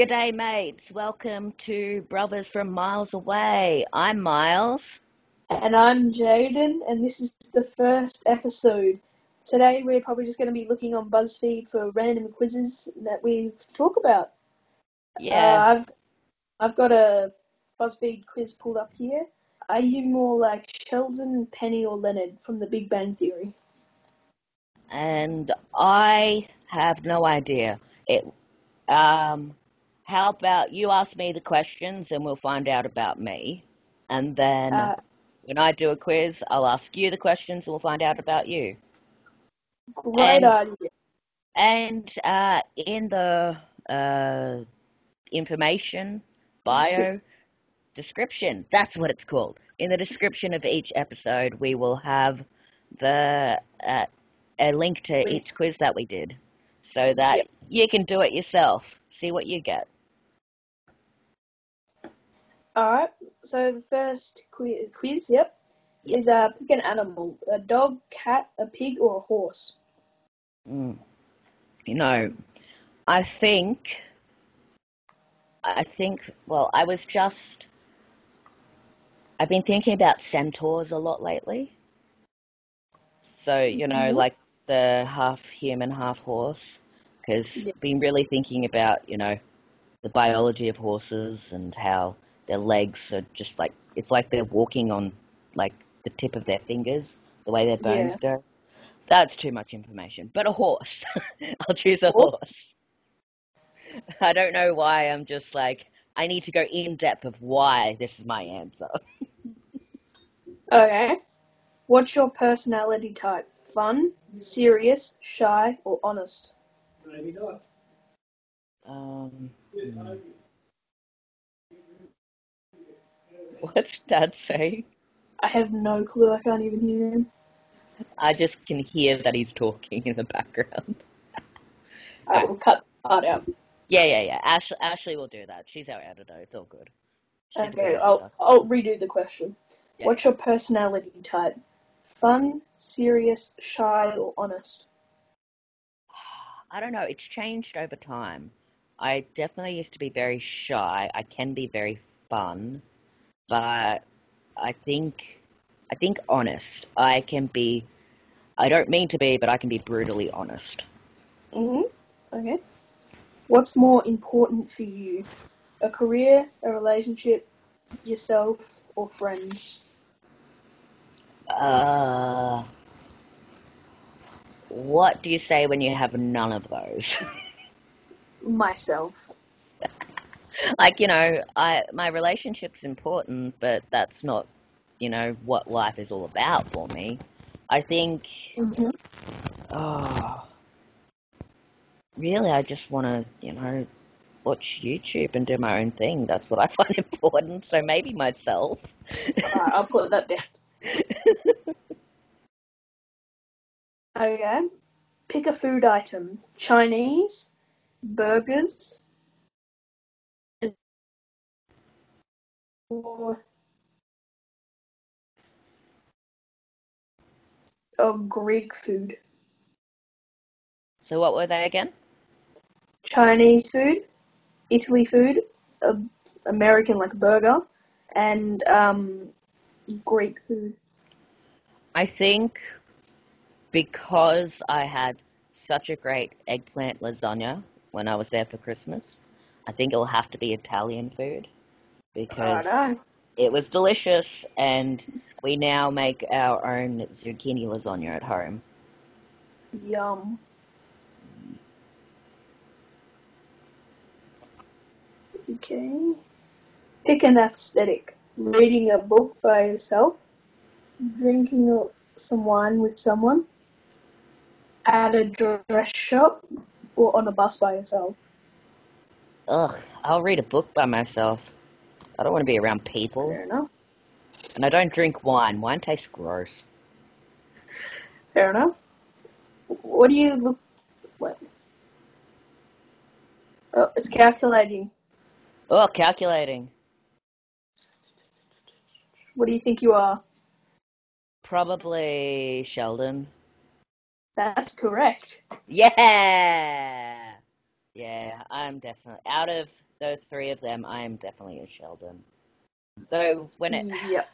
G'day, mates. Welcome to Brothers from Miles Away. I'm Miles. And I'm Jaden, and this is the first episode. Today, we're probably just going to be looking on BuzzFeed for random quizzes that we talk about. Yeah. Uh, I've I've got a BuzzFeed quiz pulled up here. Are you more like Sheldon, Penny, or Leonard from The Big Bang Theory? and I have no idea. It. Um. How about you ask me the questions, and we'll find out about me, and then Uh, when I do a quiz, I'll ask you the questions, and we'll find out about you. great And idea. and uh, in the uh, information bio description, that's what it's called. In the description of each episode, we will have the uh, a link to each quiz that we did, so that Yep. you can do it yourself. See what you get. Alright, so the first quiz, yep, Yep. is uh, pick an animal. A dog, cat, a pig, or a horse? Mm. You know, I think, I think. Well, I was just. I've been thinking about centaurs a lot lately. So you know, Mhm. like the half human, half horse, because. I've been really thinking about you know the biology of horses and how their legs are just like it's like they're walking on like the tip of their fingers, the way their bones Yeah. go. That's too much information. But a horse. I'll choose a Horse? horse. I don't know why. I'm just like I need to go in depth of why this is my answer. Okay. What's your personality type? Fun, serious, shy, or honest? Maybe not. Um, what's Dad saying? I have no clue. I can't even hear him. I just can hear that he's talking in the background. I will cut that out. Yeah, yeah, yeah. Ash- Ashley will do that. She's our editor. It's all good. She's Okay, I'll, editor. I'll redo the question. Yeah. What's your personality type? Fun, serious, shy, or honest? I don't know. It's changed over time. I definitely used to be very shy. I can be very fun, but I think I think honest. I can be. I don't mean to be, but I can be brutally honest. hmm Okay. What's more important for you? A career, a relationship, yourself, or friends? Uh, what do you say when you have none of those? Myself. like you know, I my relationship's important, but that's not you know what life is all about for me. I think. hmm Oh, really? I just want to, you know, watch YouTube and do my own thing. That's what I find important. So maybe myself. Alright, I'll put that down. Okay. Pick a food item. Chinese, burgers, or or Greek food. So what were they again? Chinese food, Italy food, uh, American like burger, and um, Greek food. I think because I had such a great eggplant lasagna when I was there for Christmas, I think it'll have to be Italian food because it was delicious and we now make our own zucchini lasagna at home. Yum. Okay. Pick an aesthetic. Reading a book by yourself, drinking some wine with someone, at a dress shop, or on a bus by yourself. Ugh, I'll read a book by myself. I don't want to be around people. Fair enough. And I don't drink wine. Wine tastes gross. Fair enough. What do you look? What? Oh, it's calculating. Oh, calculating. What do you think you are? Probably Sheldon. That's correct. Yeah! Yeah, I'm definitely out of those three of them. I am definitely a Sheldon. Though when it, Yep.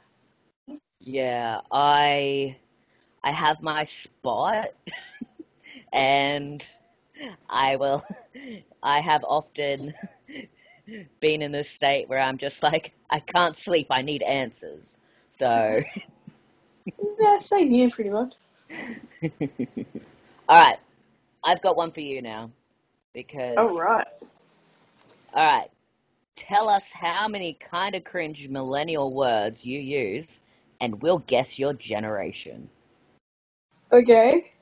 yeah, I I have my spot, and I will. I have often been in this state where I'm just like, I can't sleep. I need answers. So, Yeah, same here, pretty much. all right, I've got one for you now because. All right. All right. Tell us how many kind of cringe millennial words you use, and we'll guess your generation. Okay.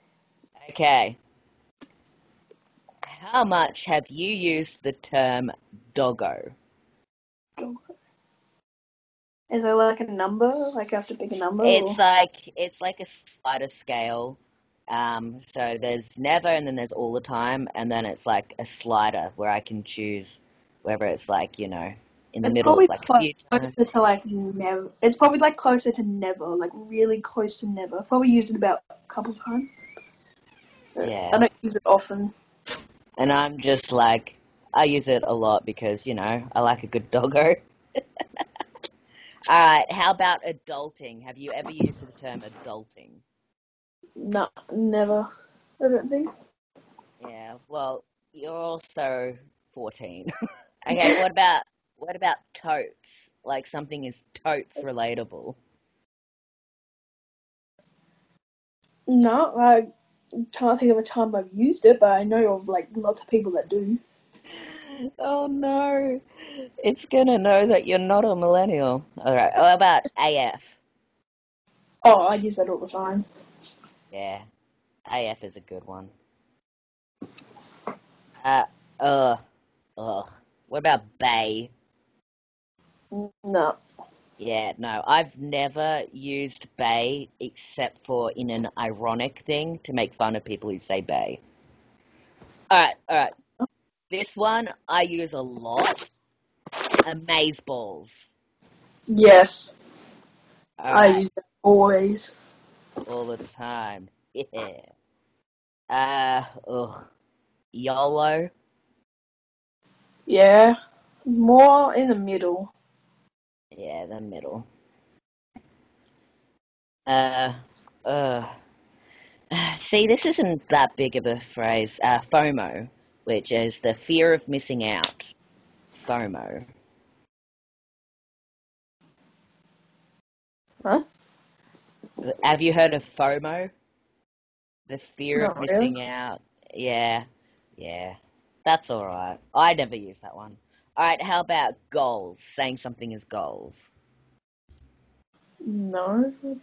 Okay. How much have you used the term doggo? Doggo. Is there like a number? Like I have to pick a number? It's or- like it's like a slider scale. Um, so there's never, and then there's all the time, and then it's like a slider where I can choose whether it's like you know in the It's middle probably it's like closer to like never. It's probably like closer to never, like really close to never. I've probably used it about a couple of times. Yeah. I don't use it often. And I'm just like, I use it a lot because, you know, I like a good doggo. Alright, how about adulting? Have you ever used the term adulting? No, never. I don't think. Yeah, well, you're also 14. okay, what about, what about totes? Like something is totes relatable. No, I can't think of a time I've used it, but I know of like lots of people that do. Oh no, it's gonna know that you're not a millennial. Alright, how about AF? Oh, I use that all the time. Yeah, AF is a good one. Uh, ugh, ugh. What about Bae? No. Yeah, no, I've never used Bae except for in an ironic thing to make fun of people who say Bae. Alright, alright. This one I use a lot. Amaze balls. Yes, I use that always. All the time. Yeah. Uh, ugh. YOLO. Yeah, more in the middle. Yeah, the middle. Uh, uh. See, this isn't that big of a phrase. Uh, FOMO, which is the fear of missing out. FOMO. Huh? Have you heard of FOMO? The fear of Not really. missing out. Yeah, yeah. That's alright. I never use that one. Alright, how about goals? Saying something is goals. No, what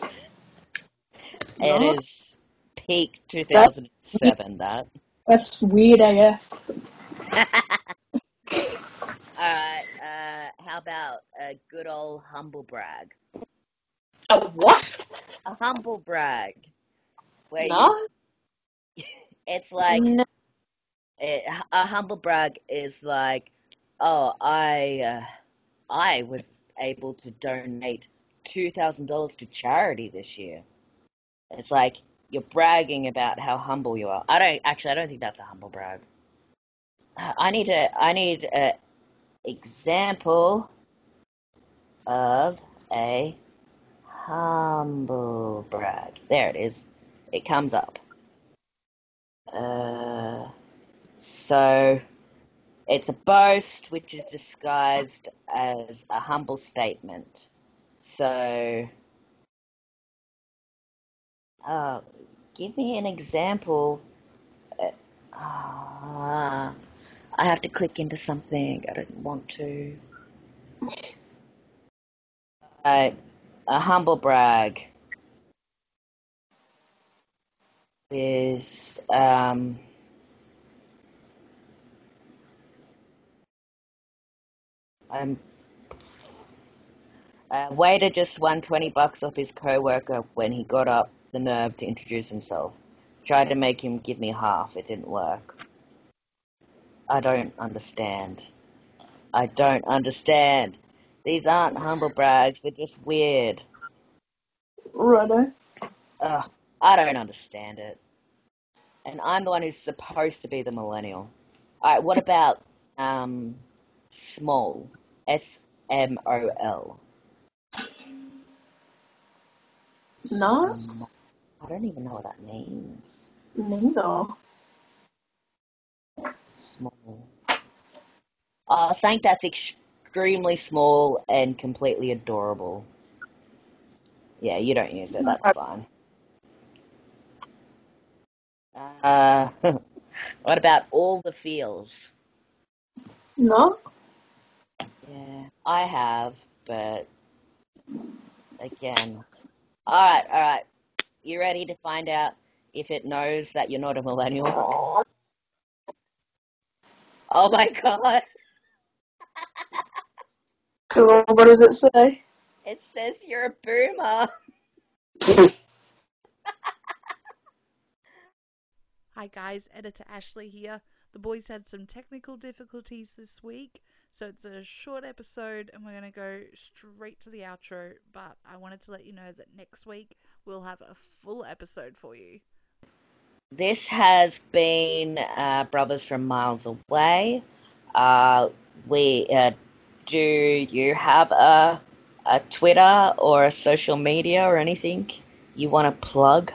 the- It No. is peak 2007, that. that's weird AF. Alright, uh, how about a good old humble brag? A what? A humble brag. Where you, No. it's like, No. it, a humble brag is like, oh, I, uh, I was able to donate $2,000 to charity this year. It's like, you're bragging about how humble you are. I don't, actually, I don't think that's a humble brag. I need a, I need a example of a humble brag. There it is. It comes up. Uh, so it's a boast which is disguised as a humble statement. So, uh, give me an example. Uh, I have to click into something. I don't want to. Uh, a humble brag is um, um, a waiter just won 20 bucks off his coworker when he got up the nerve to introduce himself. Tried to make him give me half. It didn't work. I don't understand. I don't understand. These aren't humble brags. They're just weird. Righto. Ugh, I don't understand it. And I'm the one who's supposed to be the millennial. All right, what about um, small? S M O L. No, I don't even know what that means. neither. Small. Oh, saying that's extremely small and completely adorable. Yeah, you don't use it. That's fine. Uh, what about all the feels? No, Yeah, I have, but again. All right, all right. You ready to find out if it knows that you're not a millennial? Oh my god. Cool. What does it say? It says you're a boomer. Hi guys, editor Ashley here. The boys had some technical difficulties this week, so it's a short episode and we're going to go straight to the outro. But I wanted to let you know that next week we'll have a full episode for you. This has been uh, Brothers from Miles Away. Uh, we uh, do you have a a Twitter or a social media or anything you want to plug?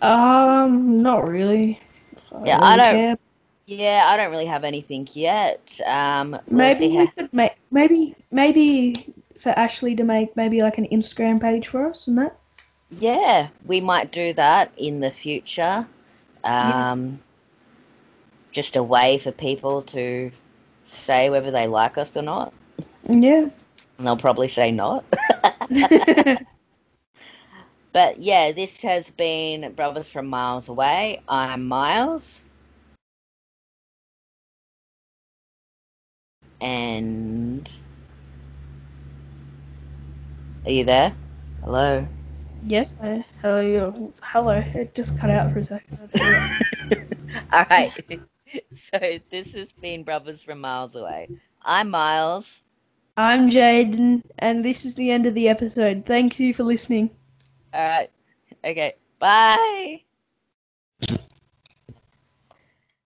Um, not really. Yeah, really I don't- care. Yeah, I don't really have anything yet. Um, Maybe we how- could make maybe maybe for Ashley to make maybe like an Instagram page for us and that. Yeah, we might do that in the future. Yeah. Um, just a way for people to say whether they like us or not. Yeah. And they'll probably say not. but yeah, this has been Brothers from Miles Away. I'm Miles. And. Are you there? Hello? yes. I, hello. Hello. It just cut out for a second. All right. So this has been Brothers from Miles Away. I'm Miles. I'm Jaden, and this is the end of the episode. Thank you for listening. All right. Okay. Bye.